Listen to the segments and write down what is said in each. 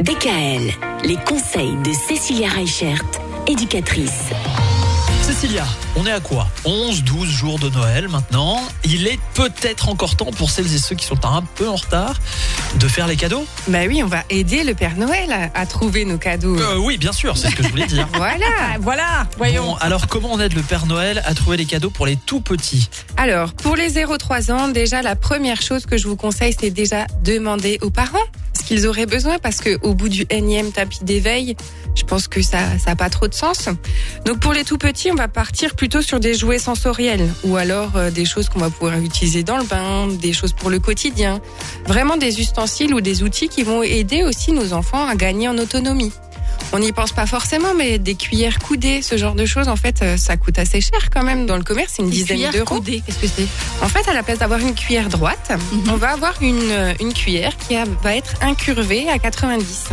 DKL, les conseils de Cécilia Reichert, éducatrice. Cécilia, on est à quoi? 11, 12 jours de Noël maintenant. Il est peut-être encore temps pour celles et ceux qui sont un peu en retard de faire les cadeaux? Bah oui, on va aider le Père Noël à, à trouver nos cadeaux. Euh, Oui, bien sûr, c'est ce que je voulais dire. Voilà, voilà, voyons. Bon, alors comment on aide le Père Noël à trouver les cadeaux pour les tout petits? Alors, pour les 0-3 ans, déjà, la première chose que je vous conseille, c'est déjà demander aux parents qu'ils auraient besoin parce que au bout du énième tapis d'éveil, je pense que ça ça pas trop de sens. Donc pour les tout petits, on va partir plutôt sur des jouets sensoriels ou alors euh, des choses qu'on va pouvoir utiliser dans le bain, des choses pour le quotidien. Vraiment des ustensiles ou des outils qui vont aider aussi nos enfants à gagner en autonomie. On n'y pense pas forcément, mais des cuillères coudées, ce genre de choses, en fait, euh, ça coûte assez cher quand même dans le commerce, une dizaine d'euros. Qu'est-ce que c'est? En fait, à la place d'avoir une cuillère droite, on va avoir une, euh, une cuillère qui va être incurvée à 90.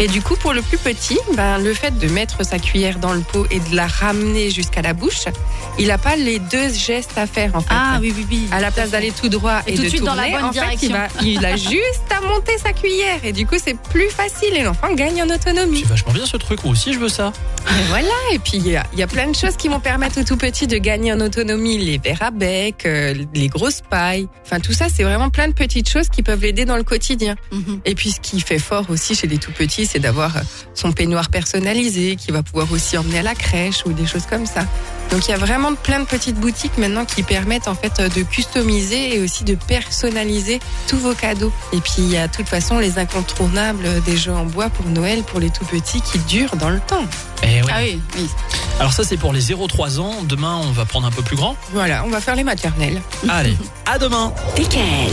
Et du coup, pour le plus petit, ben, le fait de mettre sa cuillère dans le pot et de la ramener jusqu'à la bouche, il n'a pas les deux gestes à faire en fait. Ah oui, oui, oui. À la place d'aller tout droit Et et, tout de de suite dans la bonne en fait, il, direction. va, il a juste à monter sa cuillère et du coup c'est plus facile et l'enfant gagne en autonomie. C'est vachement bien ce truc, moi aussi je veux ça. Et voilà, et puis il y, a- il y a plein de choses qui vont permettre aux tout petits de gagner en autonomie, les verres à bec, euh, les grosses pailles, enfin tout ça c'est vraiment plein de petites choses qui peuvent l'aider dans le quotidien. Mhm. Et puis ce qui fait fort aussi chez les tout petits, c'est d'avoir euh, son peignoir personnalisé, qui va pouvoir aussi emmener à la crèche ou des choses comme ça. Donc il y a vraiment plein de petites boutiques maintenant qui permettent en fait euh, de customiser et aussi de personnaliser tous vos cadeaux. Et puis il y a de toute façon les incontournables des jeux en bois pour Noël pour les tout petits qui durent dans le temps. Eh oui. Ah oui, oui. Alors ça c'est pour les 0-3 ans. Demain on va prendre un peu plus grand. Voilà, on va faire les maternelles. Allez, à demain DKL,